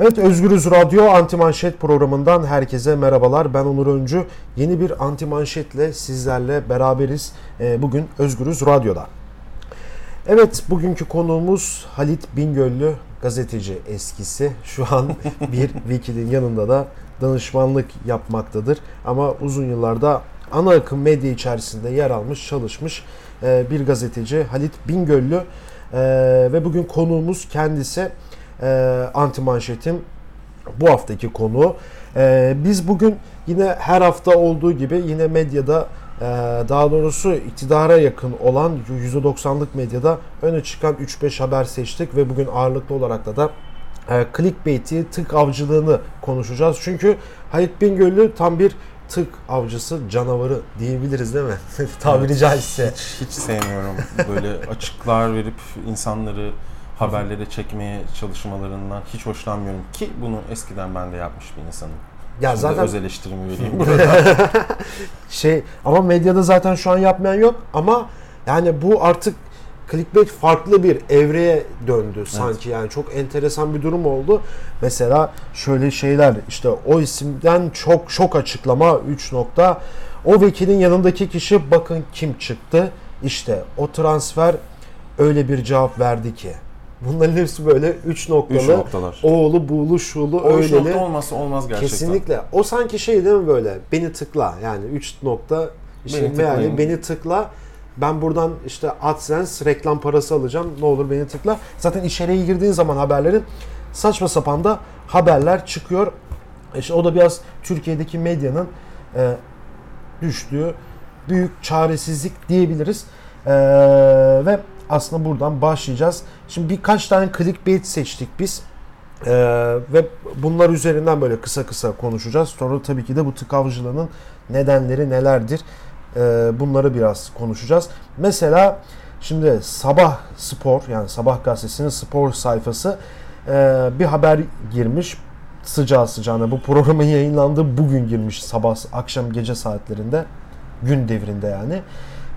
Evet Özgürüz Radyo Anti Manşet programından herkese merhabalar. Ben Onur Öncü. Yeni bir Anti Manşetle sizlerle beraberiz. Ee, bugün Özgürüz Radyo'da. Evet bugünkü konuğumuz Halit Bingöllü gazeteci eskisi. Şu an bir Wiki'nin yanında da danışmanlık yapmaktadır. Ama uzun yıllarda ana akım medya içerisinde yer almış, çalışmış e, bir gazeteci Halit Bingöllü. E, ve bugün konuğumuz kendisi e, anti manşetim bu haftaki konu. E, biz bugün yine her hafta olduğu gibi yine medyada e, daha doğrusu iktidara yakın olan %90'lık medyada öne çıkan 3-5 haber seçtik ve bugün ağırlıklı olarak da da e, clickbait'i, tık avcılığını konuşacağız. Çünkü Halit Bingöllü tam bir tık avcısı canavarı diyebiliriz değil mi? Tabiri caizse. Hiç, hiç sevmiyorum böyle açıklar verip insanları haberlere çekmeye çalışmalarından hiç hoşlanmıyorum ki bunu eskiden ben de yapmış bir insanım. Ya Şimdi zaten öz eleştirimi vereyim burada. şey ama medyada zaten şu an yapmayan yok ama yani bu artık clickbait farklı bir evreye döndü sanki yani çok enteresan bir durum oldu. Mesela şöyle şeyler işte o isimden çok şok açıklama 3 nokta. O vekilin yanındaki kişi bakın kim çıktı. İşte o transfer öyle bir cevap verdi ki. Bunların hepsi böyle 3 noktalı. Üç noktalar. Oğlu, buğulu, şulu, O üç öyleli. nokta olmazsa olmaz gerçekten. Kesinlikle. O sanki şey değil mi böyle? Beni tıkla. Yani 3 nokta işte Beni tıklayın. beni tıkla. Ben buradan işte AdSense reklam parası alacağım. Ne olur beni tıkla. Zaten içeriye girdiğin zaman haberlerin saçma sapan da haberler çıkıyor. İşte o da biraz Türkiye'deki medyanın e, düştüğü büyük çaresizlik diyebiliriz. E, ve aslında buradan başlayacağız. Şimdi birkaç tane clickbait seçtik biz. Ee, ve bunlar üzerinden böyle kısa kısa konuşacağız. Sonra tabii ki de bu tık nedenleri nelerdir? Ee, bunları biraz konuşacağız. Mesela şimdi Sabah Spor yani Sabah gazetesinin spor sayfası e, bir haber girmiş. Sıcağı sıcağına bu programın yayınlandığı bugün girmiş sabah akşam gece saatlerinde gün devrinde yani.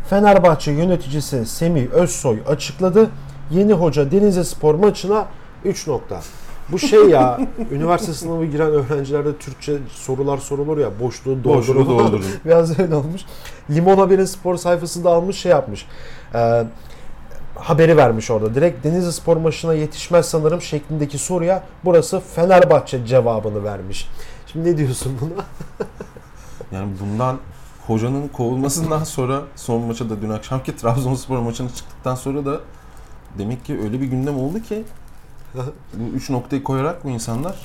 Fenerbahçe yöneticisi Semih Özsoy açıkladı. Yeni hoca Denizli Spor maçına 3 nokta. Bu şey ya, üniversite sınavı giren öğrencilerde Türkçe sorular sorulur ya, boşluğu doldurun. Boşluğu doldurun. Biraz öyle olmuş. Limon Haber'in spor sayfasında almış şey yapmış. Ee, haberi vermiş orada. Direkt Denizli Spor maçına yetişmez sanırım şeklindeki soruya burası Fenerbahçe cevabını vermiş. Şimdi ne diyorsun buna? Yani bundan hocanın kovulmasından sonra son maça da dün akşamki Trabzonspor maçına çıktıktan sonra da demek ki öyle bir gündem oldu ki bu üç noktayı koyarak mı insanlar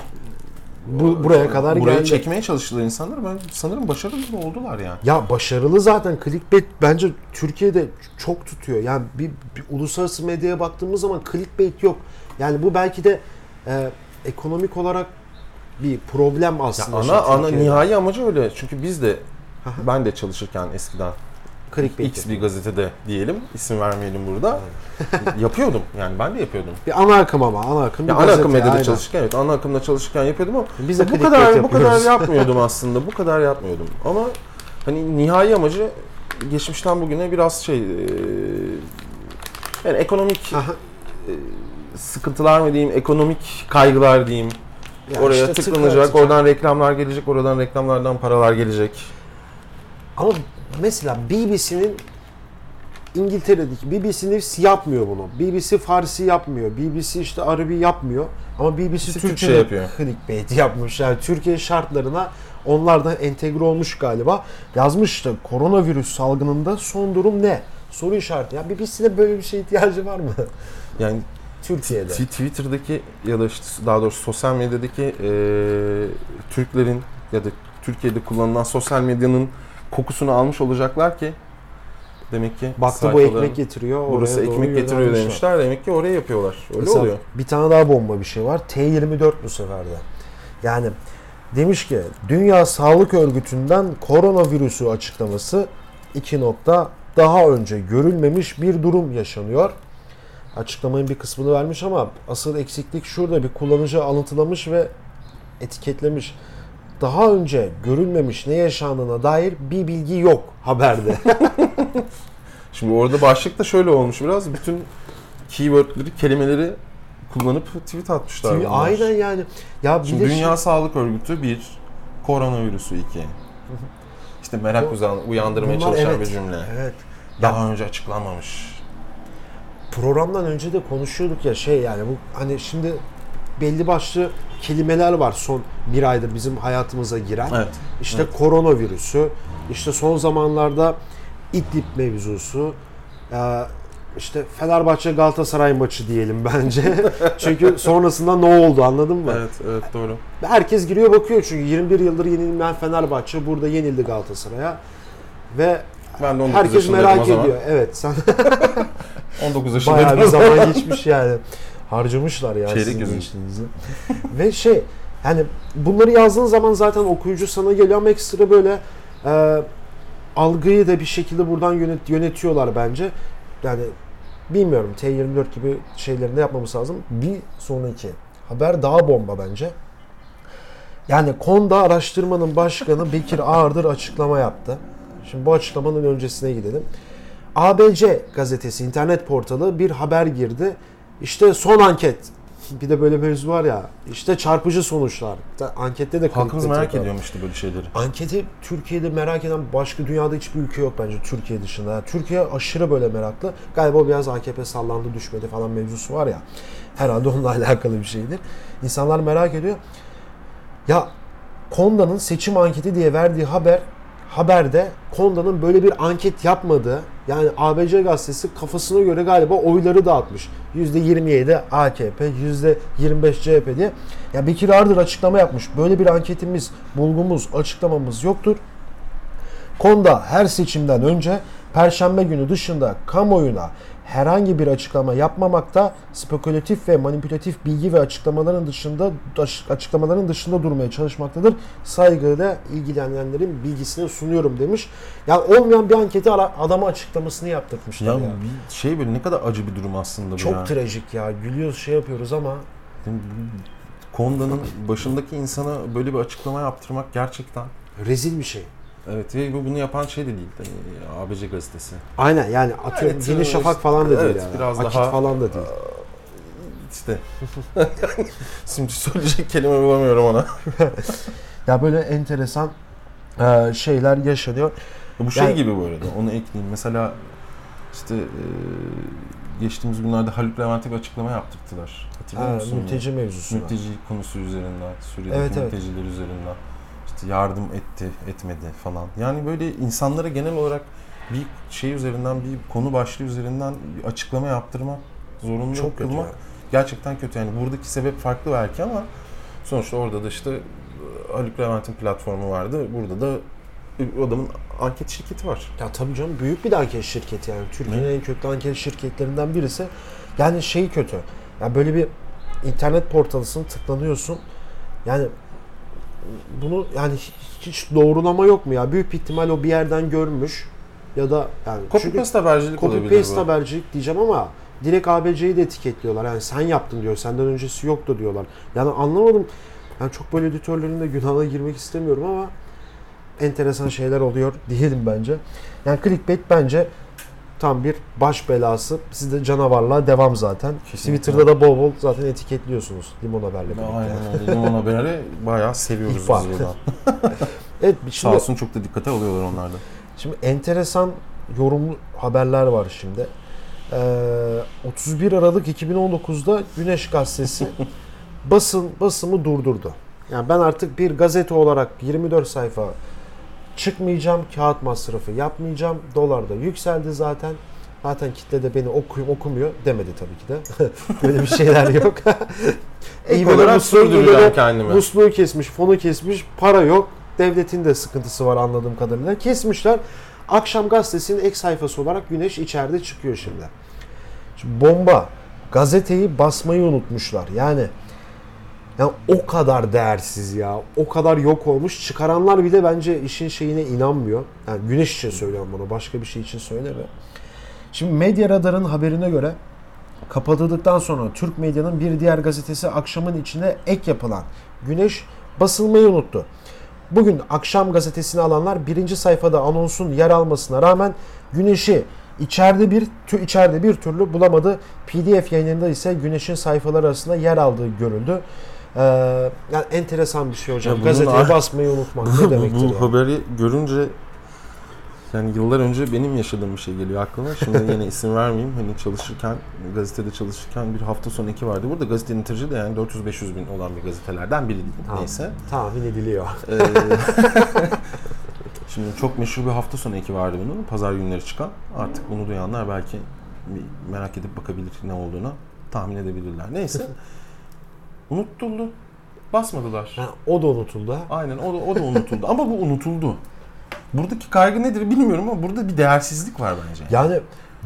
Bu buraya kadar buraya geldi. çekmeye çalıştılar insanlar. Ben sanırım başarılı oldular yani. Ya başarılı zaten clickbait bence Türkiye'de çok tutuyor. Yani bir, bir uluslararası medyaya baktığımız zaman clickbait yok. Yani bu belki de e, ekonomik olarak bir problem Ya aslında. ana şu ana Türkiye'de. nihai amacı öyle. Çünkü biz de. Ben de çalışırken eskiden clickbait. X bir gazetede diyelim, isim vermeyelim burada. yapıyordum. Yani ben de yapıyordum. Bir ana akım ama ana akım. Ya ana akım medyada çalışırken evet ana akımda çalışırken yapıyordum ama Biz de bu kadar bu kadar yapıyoruz. yapmıyordum aslında. Bu kadar yapmıyordum. Ama hani nihai amacı geçmişten bugüne biraz şey e, yani ekonomik Aha. e, sıkıntılar mı diyeyim, ekonomik kaygılar diyeyim. Ya Oraya işte tıklanacak, tıkla- oradan reklamlar gelecek, oradan reklamlardan paralar gelecek. Ama mesela BBC'nin İngiltere'deki BBC yapmıyor bunu. BBC Farsi yapmıyor. BBC işte Arabi yapmıyor. Ama BBC Türkçe Türkçe yapıyor. clickbait yapmış. Yani Türkiye şartlarına onlar da entegre olmuş galiba. Yazmış işte koronavirüs salgınında son durum ne? Soru işareti. Ya BBC'de böyle bir şeye ihtiyacı var mı? Yani Türkiye'de. Tw- Twitter'daki ya da işte daha doğrusu sosyal medyadaki e, Türklerin ya da Türkiye'de kullanılan sosyal medyanın kokusunu almış olacaklar ki demek ki Baktı bu ekmek getiriyor. burası ekmek getiriyor demişler demek ki oraya yapıyorlar. Öyle Mesela oluyor. Bir tane daha bomba bir şey var. T24 bu sefer de. Yani demiş ki Dünya Sağlık Örgütü'nden koronavirüsü açıklaması iki nokta daha önce görülmemiş bir durum yaşanıyor. Açıklamanın bir kısmını vermiş ama asıl eksiklik şurada bir kullanıcı alıntılamış ve etiketlemiş. Daha önce görülmemiş ne yaşandığına dair bir bilgi yok haberde. Şimdi orada başlıkta şöyle olmuş biraz bütün keywordleri, kelimeleri kullanıp tweet atmışlar. Bunlar. aynen yani. Ya bir Şimdi de Dünya şey- Sağlık Örgütü bir, koronavirüsü iki. İşte merak uzan- uyandırmaya Bunlar çalışan evet, bir cümle. Evet. Daha önce açıklanmamış. Programdan önce de konuşuyorduk ya şey yani bu hani şimdi belli başlı kelimeler var son bir aydır bizim hayatımıza giren. Evet. İşte koronavirüsü, işte son zamanlarda İdlib mevzusu, e, işte Fenerbahçe Galatasaray maçı diyelim bence. çünkü sonrasında ne oldu anladın mı? Evet, evet doğru. Herkes giriyor bakıyor çünkü 21 yıldır yenilmeyen Fenerbahçe burada yenildi Galatasaray'a ve Ben de 19 herkes merak ediyor. Evet sen 19 yaşındaydım bayağı bir zaman geçmiş yani. Harcamışlar ya Çeyrek sizin gençliğinizi. Ve şey yani bunları yazdığın zaman zaten okuyucu sana geliyor ama ekstra böyle e, algıyı da bir şekilde buradan yönet, yönetiyorlar bence. Yani bilmiyorum T24 gibi şeylerini yapmamız lazım. Bir sonraki haber daha bomba bence. Yani Konda araştırmanın başkanı Bekir Ağırdır açıklama yaptı. Şimdi bu açıklamanın öncesine gidelim. ABC gazetesi internet portalı bir haber girdi. İşte son anket. Bir de böyle mevzu var ya. İşte çarpıcı sonuçlar. Ankette de Halkımız merak yapıyor. ediyormuştu böyle şeyleri. Anketi Türkiye'de merak eden başka dünyada hiçbir ülke yok bence Türkiye dışında. Yani Türkiye aşırı böyle meraklı. Galiba biraz AKP sallandı düşmedi falan mevzusu var ya. Herhalde onunla alakalı bir şeydir. İnsanlar merak ediyor. Ya Konda'nın seçim anketi diye verdiği haber haberde Konda'nın böyle bir anket yapmadığı yani ABC gazetesi kafasına göre galiba oyları dağıtmış. %27 AKP, %25 CHP diye. Ya Bekir Ardır açıklama yapmış. Böyle bir anketimiz, bulgumuz, açıklamamız yoktur. Konda her seçimden önce Perşembe günü dışında kamuoyuna herhangi bir açıklama yapmamakta, spekülatif ve manipülatif bilgi ve açıklamaların dışında açıklamaların dışında durmaya çalışmaktadır. Saygıyla ilgilenenlerin bilgisine sunuyorum demiş. Yani olmayan bir anketi adama açıklamasını yaptırmışlar Ya ya. bir şey böyle ne kadar acı bir durum aslında bu Çok ya. trajik ya. Gülüyoruz şey yapıyoruz ama Konda'nın başındaki insana böyle bir açıklama yaptırmak gerçekten rezil bir şey. Evet ve bu- bunu yapan şey de değil. Hani ABC gazetesi. Aynen yani atıyorum Evet, Yeni e, Şafak falan da değil evet, yani. biraz Akit daha- falan da değil. İşte. Şimdi söyleyecek kelime bulamıyorum ona. Ya böyle enteresan e, şeyler yaşanıyor. Bu şey Yani- gibi bu arada. Onu ekleyeyim. Mesela işte e, geçtiğimiz günlerde Haluk Levent'e bir açıklama yaptırttılar. Hatırlıyor Ha, musun? mülteci mevzusu. Mülteci konusu üzerinden, Suriye'deki Evet, evet. mülteciler üzerinden işte yardım etti, etmedi falan. Yani böyle insanlara genel olarak bir şey üzerinden, bir konu başlığı üzerinden bir açıklama yaptırmak, zorunlu Çok kötü. kılmak yani. gerçekten kötü. Yani buradaki sebep farklı belki ama sonuçta orada da işte e, Haluk Levent'in platformu vardı. Burada da adamın anket şirketi var. Ya tabii canım büyük bir anket şirketi yani. Türkiye'nin en köklü anket şirketlerinden birisi. Yani şey kötü. Ya böyle bir internet portalısın tıklanıyorsun. Yani bunu yani hiç, doğrulama yok mu ya? Büyük bir ihtimal o bir yerden görmüş ya da yani Copy çünkü paste habercilik copy olabilir paste bu. habercilik diyeceğim ama direkt ABC'yi de etiketliyorlar. Yani sen yaptın diyor. Senden öncesi yoktu diyorlar. Yani anlamadım. Ben çok böyle editörlerin de günahına girmek istemiyorum ama enteresan şeyler oluyor diyelim bence. Yani clickbait bence tam bir baş belası. Siz de canavarlığa devam zaten. Kesinlikle. Twitter'da da bol bol zaten etiketliyorsunuz Limon Haber'le birlikte. Aynen öyle. Limon Haber'i bayağı seviyoruz biz buradan. Evet Sağ şimdi, olsun çok da dikkate alıyorlar onlar da. şimdi enteresan yorumlu haberler var şimdi. Ee, 31 Aralık 2019'da Güneş Gazetesi basın basımı durdurdu. Yani ben artık bir gazete olarak 24 sayfa çıkmayacağım, kağıt masrafı yapmayacağım. Dolar da yükseldi zaten. Zaten kitle de beni okuyum okumuyor demedi tabii ki de. Böyle bir şeyler yok. Böyle olarak musluğu- sürdüreceğim kendimi. Musluğu kesmiş, fonu kesmiş, para yok. Devletin de sıkıntısı var anladığım kadarıyla. Kesmişler. Akşam gazetesinin ek sayfası olarak Güneş içeride çıkıyor şimdi. Şimdi bomba. Gazeteyi basmayı unutmuşlar. Yani yani o kadar değersiz ya. O kadar yok olmuş. Çıkaranlar bile bence işin şeyine inanmıyor. Yani Güneş için söylüyorum bunu. Başka bir şey için söylemiyorum. Şimdi Medya Radar'ın haberine göre kapatıldıktan sonra Türk medyanın bir diğer gazetesi akşamın içine ek yapılan Güneş basılmayı unuttu. Bugün akşam gazetesini alanlar birinci sayfada anonsun yer almasına rağmen Güneş'i içeride bir tü, içeride bir türlü bulamadı. PDF yayınında ise Güneş'in sayfaları arasında yer aldığı görüldü. Ee, yani enteresan bir şey hocam. Ya Gazeteye ar- basmayı unutmak ne demektir? bu yani? haberi görünce yani yıllar önce benim yaşadığım bir şey geliyor aklıma. Şimdi yine isim vermeyeyim. Hani çalışırken, gazetede çalışırken bir hafta sonu eki vardı. Burada gazetenin tirajı da yani 400-500 bin olan bir gazetelerden biri. Tamam. Neyse. Tahmin ediliyor. Ee, Şimdi çok meşhur bir hafta sonu eki vardı bunun. Pazar günleri çıkan. Artık bunu duyanlar belki merak edip bakabilir ne olduğuna tahmin edebilirler. Neyse. Unutuldu. Basmadılar. Ha, o da unutuldu. ha. Aynen o da, o da unutuldu. ama bu unutuldu. Buradaki kaygı nedir bilmiyorum ama burada bir değersizlik var bence. Yani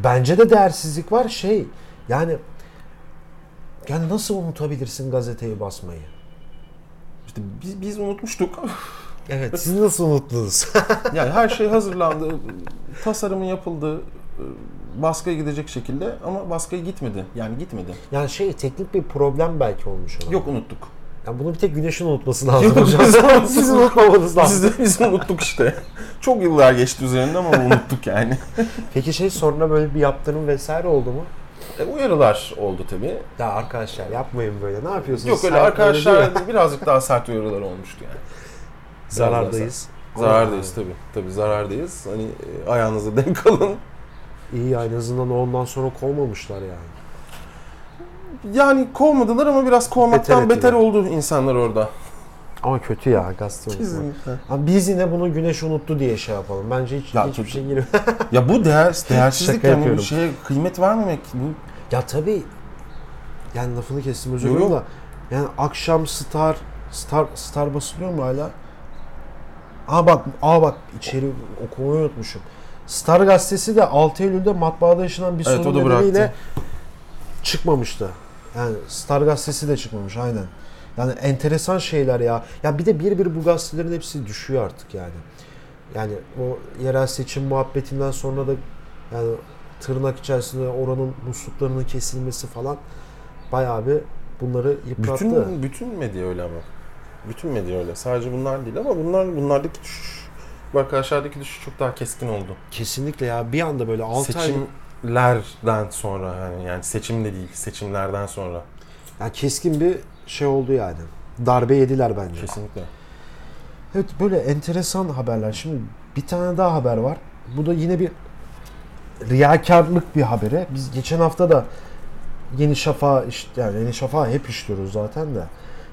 bence de değersizlik var şey. Yani yani nasıl unutabilirsin gazeteyi basmayı? İşte biz, biz unutmuştuk. Evet. Siz nasıl unuttunuz? yani her şey hazırlandı. Tasarımı yapıldı. Baskıya gidecek şekilde ama baskıya gitmedi. Yani gitmedi. yani şey teknik bir problem belki olmuş ona. Yok unuttuk. Yani bunu bir tek güneşin unutması lazım Yok, hocam. biz unuttuk. Siz unutmamanız lazım. Biz de biz unuttuk işte. Çok yıllar geçti üzerinden ama unuttuk yani. Peki şey sonra böyle bir yaptırım vesaire oldu mu? E, uyarılar oldu tabii. Ya arkadaşlar yapmayın böyle. Ne yapıyorsunuz? Yok öyle arkadaşlar birazcık daha sert uyarılar olmuştu yani. zarardayız. Zarardayız tabii. Tabii zarardayız. Hani e, ayağınıza denk alın. İyi ya, en azından ondan sonra kovmamışlar yani. Yani kovmadılar ama biraz kovmaktan Beter beter, oldu insanlar orada. Ama kötü ya gazete. Kesinlikle. Ama biz yine bunu güneş unuttu diye şey yapalım. Bence hiç Ya hiçbir şey girmiyor. Ya bu değer değersizlik Şaka yani bu şeye kıymet vermemek bu ya tabii yani lafını kestim özür dilerim yok. da. Yani akşam Star Star Star basılıyor mu hala? Aa bak, aa bak içeri okumayı unutmuşum. Star gazetesi de 6 Eylül'de matbaada yaşanan bir Evet, sorun nedeniyle bıraktı. çıkmamıştı. Yani Star gazetesi de çıkmamış aynen. Yani enteresan şeyler ya. Ya bir de bir bir bu gazetelerin hepsi düşüyor artık yani. Yani o yerel seçim muhabbetinden sonra da yani tırnak içerisinde oranın musluklarının kesilmesi falan bayağı bir bunları yıprattı. bütün bütün medya öyle ama. Bütün medya öyle. Sadece bunlar değil ama bunlar bunlardaki düşüş bu arkadaşlardaki düşüş çok daha keskin oldu. Kesinlikle ya bir anda böyle 6 ay Seçimlerden sonra yani yani seçim de değil seçimlerden sonra yani keskin bir şey oldu yani. Darbe yediler bence. kesinlikle. Evet böyle enteresan haberler. Şimdi bir tane daha haber var. Bu da yine bir riyakarlık bir haberi. Biz geçen hafta da Yeni Şafak işte yani Yeni Şafak hep işliyoruz zaten de.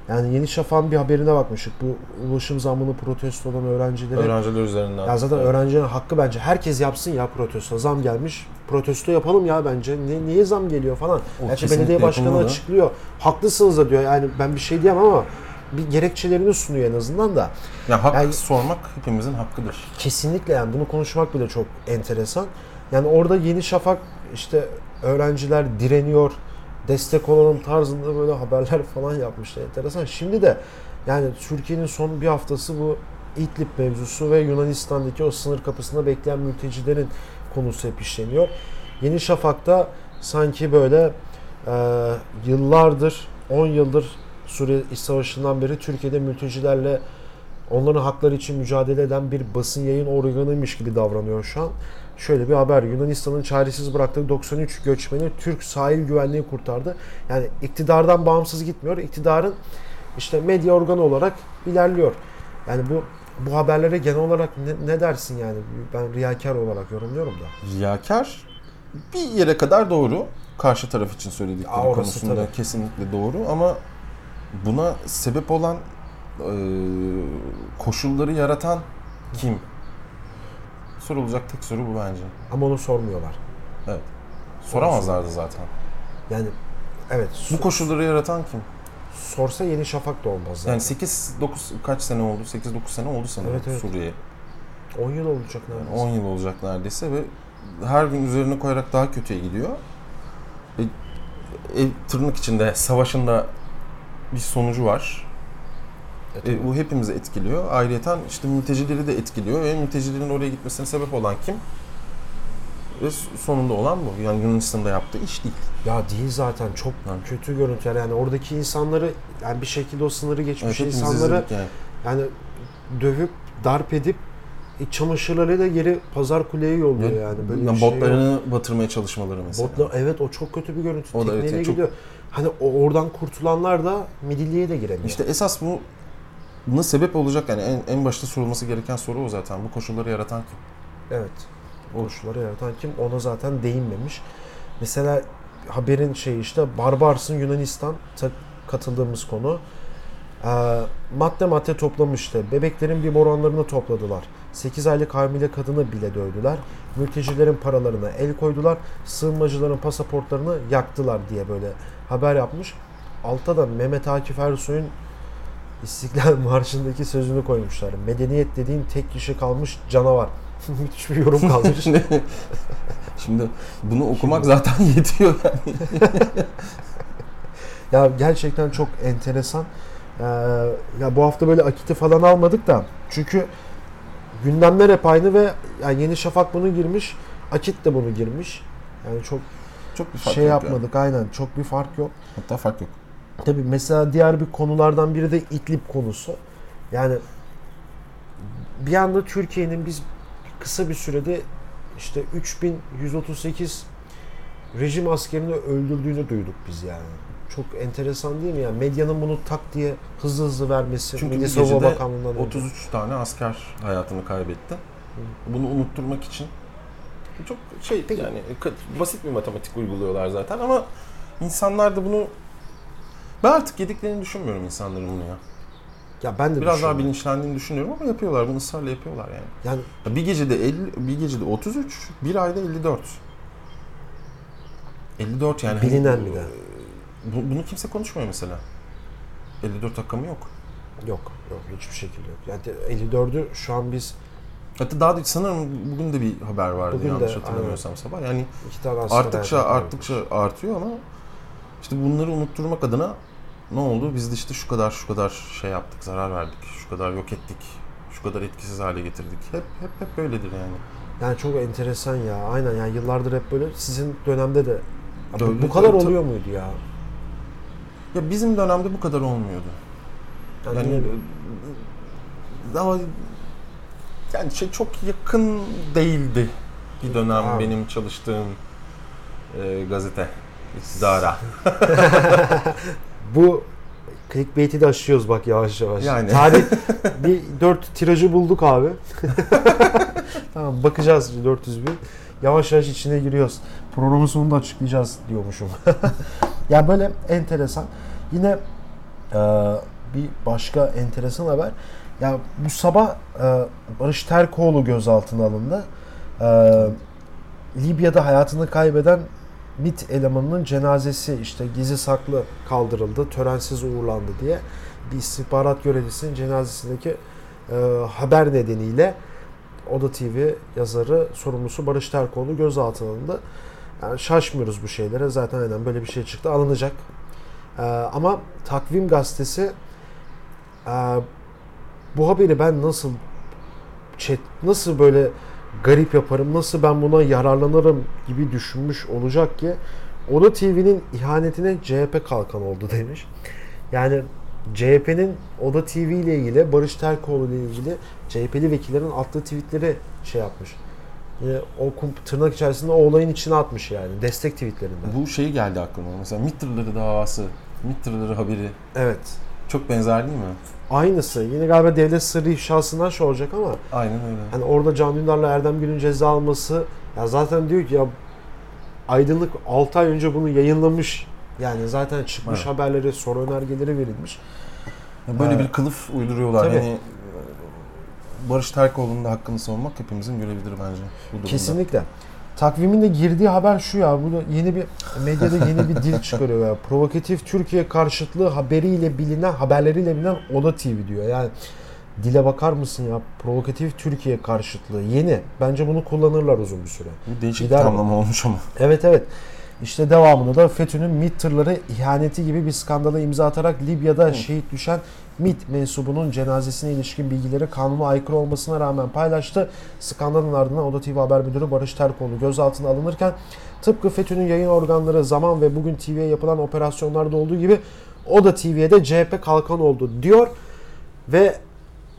Yani Yeni Şafak'ın bir haberine bakmıştık. Bu ulaşım zammını protesto olan öğrencileri. Öğrenciler üzerinden. Ya zaten Evet. öğrencilerin hakkı bence. Herkes yapsın ya protesto. Zam gelmiş. Protesto yapalım ya bence. Ne, niye zam geliyor falan. O Gerçi belediye başkanı yapılmalı. açıklıyor. Haklısınız da diyor. Yani ben bir şey diyemem ama bir gerekçelerini sunuyor en azından da. Ya hak Yani- sormak hepimizin hakkıdır. Kesinlikle yani bunu konuşmak bile çok enteresan. Yani orada Yeni Şafak işte öğrenciler direniyor, destek olalım tarzında böyle haberler falan yapmışlar. Enteresan. Şimdi de yani Türkiye'nin son bir haftası bu İdlib mevzusu ve Yunanistan'daki o sınır kapısında bekleyen mültecilerin konusu hep işleniyor. Yeni Şafak'ta sanki böyle e, yıllardır, 10 yıldır Suriye İç Savaşı'ndan beri Türkiye'de mültecilerle onların hakları için mücadele eden bir basın yayın organıymış gibi davranıyor şu an. Şöyle bir haber. Yunanistan'ın çaresiz bıraktığı 93 göçmeni Türk sahil güvenliği kurtardı. Yani iktidardan bağımsız gitmiyor. İktidarın işte medya organı olarak ilerliyor. Yani bu bu haberlere genel olarak ne, ne dersin yani? Ben riyakar olarak yorumluyorum da. Riyakar bir yere kadar doğru. Karşı taraf için söyledikleri Aa, konusunda tabii. kesinlikle doğru ama buna sebep olan koşulları yaratan kim? Sorulacak tek soru bu bence. Ama onu sormuyorlar. Evet. Soramazlardı zaten. Yani evet Bu koşulları yaratan kim? sorsa Yeni Şafak da olmaz zaten. Yani 8 9 kaç sene oldu? 8 9 sene oldu sanırım Evet, evet. Suriye. 10 yıl olacak neredeyse. 10 yıl olacak neredeyse ve her gün üzerine koyarak daha kötüye gidiyor. E, e, tırnak içinde savaşında bir sonucu var. Evet, E, bu hepimizi etkiliyor. Ayrıyeten işte mültecileri de etkiliyor ve mültecilerin oraya gitmesine sebep olan kim? Ve sonunda olan bu. Yani Yunanistan'da yaptığı iş değil. Ya değil zaten çok Yani. kötü görüntüler yani oradaki insanları yani bir şekilde o sınırı geçmiş Evet, insanları yani. yani dövüp darp edip iç çamaşırlarıyla geri pazar kuleye yolluyor Ya- yani. Böyle ya bir şey botlarını batırmaya çalışmaları mesela. Botla, evet o çok kötü bir görüntü. O da evet, Tekneyle yani çok- gidiyor. Hani o- oradan kurtulanlar da Midilli'ye de giremiyor. İşte esas bu buna sebep olacak yani en, en başta sorulması gereken soru o zaten. Bu koşulları yaratan kim? Evet. Koşulları yaratan kim? Ona zaten değinmemiş. Mesela haberin şeyi işte Barbars'ın Yunanistan ta- katıldığımız konu. Ee, madde madde toplamıştı. Bebeklerin bir oranlarını topladılar. 8 aylık hamile kadını bile dövdüler. Mültecilerin paralarına el koydular. Sığınmacıların pasaportlarını yaktılar diye böyle haber yapmış. Altta da Mehmet Akif Ersoy'un İstiklal Marşı'ndaki sözünü koymuşlar. Medeniyet dediğin tek kişi kalmış canavar. Müthiş bir yorum kalmış. Şimdi bunu okumak zaten yetiyor yani. ya gerçekten çok enteresan. Ee, ya bu hafta böyle akiti falan almadık da çünkü gündemler hep aynı ve yani Yeni Şafak bunu girmiş, Akit de bunu girmiş. Yani çok Çok bir fark şey yok yani. yapmadık aynen. Çok bir fark yok. Hatta fark yok. Tabii mesela diğer bir konulardan biri de İdlib konusu. Yani bir anda Türkiye'nin biz kısa bir sürede işte 3138 rejim askerini öldürdüğünü duyduk biz yani. Çok enteresan değil mi ya? Medyanın bunu tak diye hızlı hızlı vermesi. Çünkü Milli Savunma Bakanlığı'ndan önce. 33 tane asker hayatını kaybetti. Bunu unutturmak için çok şey Peki. yani basit bir matematik uyguluyorlar zaten ama insanlar da bunu ben artık yediklerini düşünmüyorum insanların bunu ya. Ya ben de Biraz daha düşünüyorum. bilinçlendiğini düşünüyorum ama yapıyorlar. Bunu ısrarla yapıyorlar yani. Yani Ya Bir gecede 50, bir gecede 33, bir ayda 54. 54 yani. hani- Bilinen bir de. Bu- bunu kimse konuşmuyor mesela. 54 rakamı yok. yok yok hiçbir şekilde yok. Yani 54'ü şu an biz Hatta daha da sanırım bugün de bir haber vardı Bugün de, yanlış hatırlamıyorsam sabah. Yani iki tane asker arttıkça hayatını arttıkça artıyor ama işte bunları unutturmak adına ne oldu? Biz de işte şu kadar şu kadar şey yaptık, zarar verdik, şu kadar yok ettik, şu kadar etkisiz hale getirdik. Hep hep hep böyledir yani. Yani çok enteresan ya. Aynen yani yıllardır hep böyle. Sizin dönemde de Ya bu, Öyle, bu kadar tabii, oluyor muydu ya? Ya bizim dönemde bu kadar olmuyordu. Yani, Yani daha yani şey çok yakın değildi bir dönem Abi. benim çalıştığım e, gazete iktidara. bu clickbait'i de aşıyoruz bak yavaş yavaş. Yani. Tarih bir 4 tirajı bulduk abi. tamam bakacağız 400 bin. Yavaş yavaş içine giriyoruz. Programın sonunda açıklayacağız diyormuşum. ya böyle enteresan. Yine e, bir başka enteresan haber. Ya bu sabah e, Barış Terkoğlu gözaltına alındı. E, Libya'da hayatını kaybeden MIT elemanının cenazesi işte gizli saklı kaldırıldı, törensiz uğurlandı diye bir istihbarat görevlisinin cenazesindeki e, haber nedeniyle Oda TV yazarı sorumlusu Barış Terkoğlu gözaltına alındı. Yani şaşmıyoruz bu şeylere. Zaten aynen böyle bir şey çıktı. Alınacak. E, ama Takvim Gazetesi e, bu haberi ben nasıl chat, nasıl böyle garip yaparım, nasıl ben buna yararlanırım gibi düşünmüş olacak ki Oda TV'nin ihanetine CHP kalkan oldu demiş. Yani CHP'nin Oda TV ile ilgili, Barış Terkoğlu ile ilgili CHP'li vekillerin attığı tweetleri şey yapmış. Yine o kum- tırnak içerisinde o olayın içine atmış yani. Destek tweetlerinden. Bu şey geldi aklıma. Mesela MİT tırları davası, MİT tırları haberi Evet. Çok benzer değil mi? Aynısı. Yine galiba devlet sırrı ifşasından şey olacak ama Aynen öyle. Hani orada Can Dündar'la Erdem Gül'ün ceza alması ya zaten diyor ki ya Aydınlık 6 ay önce bunu yayınlamış. Yani zaten çıkmış Evet. haberleri, soru önergeleri verilmiş. Ya Böyle Ha. bir kılıf uyduruyorlar. Tabii. Hani e, Barış Terkoğlu'nun da hakkını savunmak hepimizin görevidir bence bu durumda. Kesinlikle. Takvimin de girdiği haber şu ya. Bu yeni bir medyada yeni bir dil çıkarıyor ya. Provokatif Türkiye karşıtlığı haberiyle bilinen, haberleriyle bilinen Oda TV diyor. Yani dile bakar mısın ya? Provokatif Türkiye karşıtlığı yeni. Bence bunu kullanırlar uzun bir süre. Bu değişik Gider bir tamlama olmuş ama. Evet evet. İşte devamında da FETÖ'nün MİT tırları ihaneti gibi bir skandala imza atarak Libya'da şehit düşen MİT mensubunun cenazesine ilişkin bilgileri kanuna aykırı olmasına rağmen paylaştı. Skandalın ardından Oda TV Haber Müdürü Barış Terkoğlu gözaltına alınırken tıpkı FETÖ'nün yayın organları zaman ve bugün TV'ye yapılan operasyonlarda olduğu gibi Oda TV'ye de CHP kalkan oldu diyor ve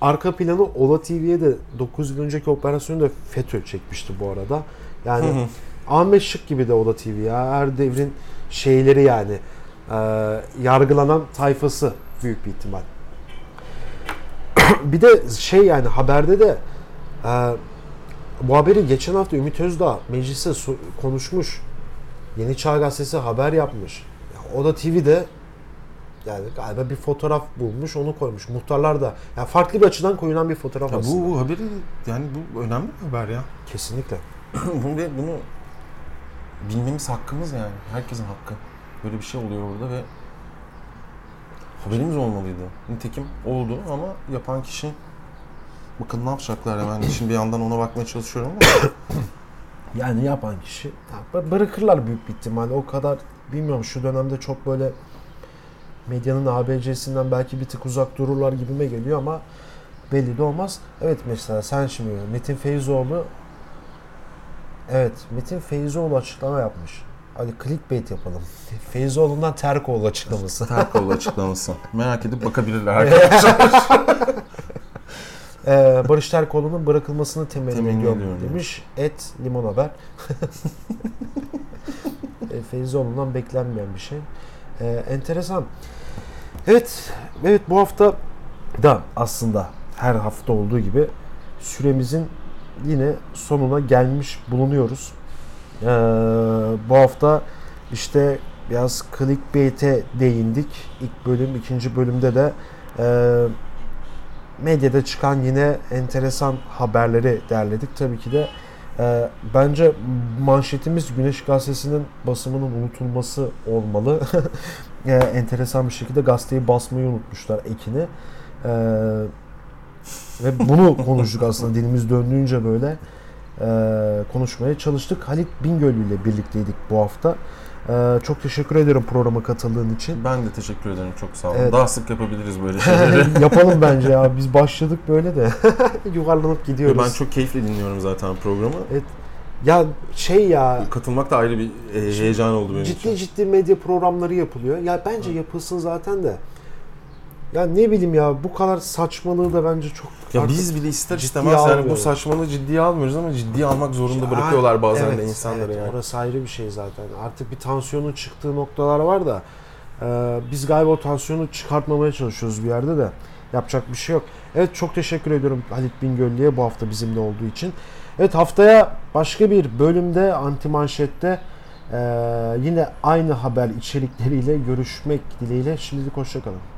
arka planı Ola TV'ye de 9 yıl önceki operasyonu da FETÖ çekmişti bu arada. Yani Ahmet Şık gibi de Ola TV ya. Her devrin şeyleri yani. Ee, yargılanan tayfası büyük bir ihtimal. bir de şey yani haberde de e, bu haberi geçen hafta Ümit Özdağ meclise konuşmuş. Yeni Çağ Gazetesi haber yapmış. Ya, o da TV'de yani galiba bir fotoğraf bulmuş onu koymuş. Muhtarlar da yani farklı bir açıdan koyulan bir fotoğraf Ya aslında. bu, bu haberi yani bu önemli bir haber ya. Kesinlikle. bunu, bunu bilmemiz hakkımız yani. Herkesin hakkı. Böyle bir şey oluyor orada ve haberimiz olmalıydı. Nitekim oldu ama yapan kişi bakın ne yapacaklar hemen. Şimdi bir yandan ona bakmaya çalışıyorum ama Yani yapan kişi bırakırlar büyük bir ihtimalle. O kadar bilmiyorum şu dönemde çok böyle medyanın ABC'sinden belki bir tık uzak dururlar gibime geliyor ama belli de olmaz. Evet mesela sen şimdi Metin Feyzoğlu Evet Metin Feyzoğlu açıklama yapmış. Hadi clickbait yapalım. Feyzoğlu'ndan Terkoğlu açıklaması. Terkoğlu açıklaması. Merak edip bakabilirler arkadaşlar. Ee, Barış Terkoğlu'nun bırakılmasını temenni Temenni ediyorum ediyorum demiş. Et limon haber. e, Feyzoğlu'ndan beklenmeyen bir şey. Ee, enteresan. Evet, evet bu hafta da aslında her hafta olduğu gibi süremizin yine sonuna gelmiş bulunuyoruz. Ee, bu hafta işte biraz clickbait'e değindik. İlk bölüm, ikinci bölümde de e, medyada çıkan yine enteresan haberleri derledik. Tabii ki de e, bence manşetimiz Güneş Gazetesi'nin basımının unutulması olmalı. e, enteresan bir şekilde gazeteyi basmayı unutmuşlar ekini. E, ve bunu konuştuk aslında dilimiz döndüğünce böyle e, konuşmaya çalıştık. Halit Bingöl ile birlikteydik bu hafta. E, çok teşekkür ederim programa katıldığın için. ben de teşekkür ederim çok sağ olun. Evet. Daha sık yapabiliriz böyle şeyleri. Yapalım bence ya. Biz başladık böyle de. Yuvarlanıp gidiyoruz. ben çok keyifle dinliyorum zaten programı. Ya şey ya Katılmak da ayrı bir e, heyecan oldu benim ciddi için. ciddi medya programları yapılıyor. Ya bence yapılsın zaten de. Ya ne bileyim ya bu kadar saçmalığı da bence çok Ya biz bile ister istemez yani bu saçmalığı ciddiye almıyoruz ama ciddiye almak zorunda bırakıyorlar bazen evet, de insanları evet, yani. Orası ayrı bir şey zaten. Artık bir tansiyonun çıktığı noktalar var da e, biz galiba o tansiyonu çıkartmamaya çalışıyoruz bir yerde de. Yapacak bir şey yok. Evet çok teşekkür ediyorum Halit Bingöllü'ye bu hafta bizimle olduğu için. Evet haftaya başka bir bölümde anti manşette e, yine aynı haber içerikleriyle görüşmek dileğiyle. Şimdilik hoşçakalın.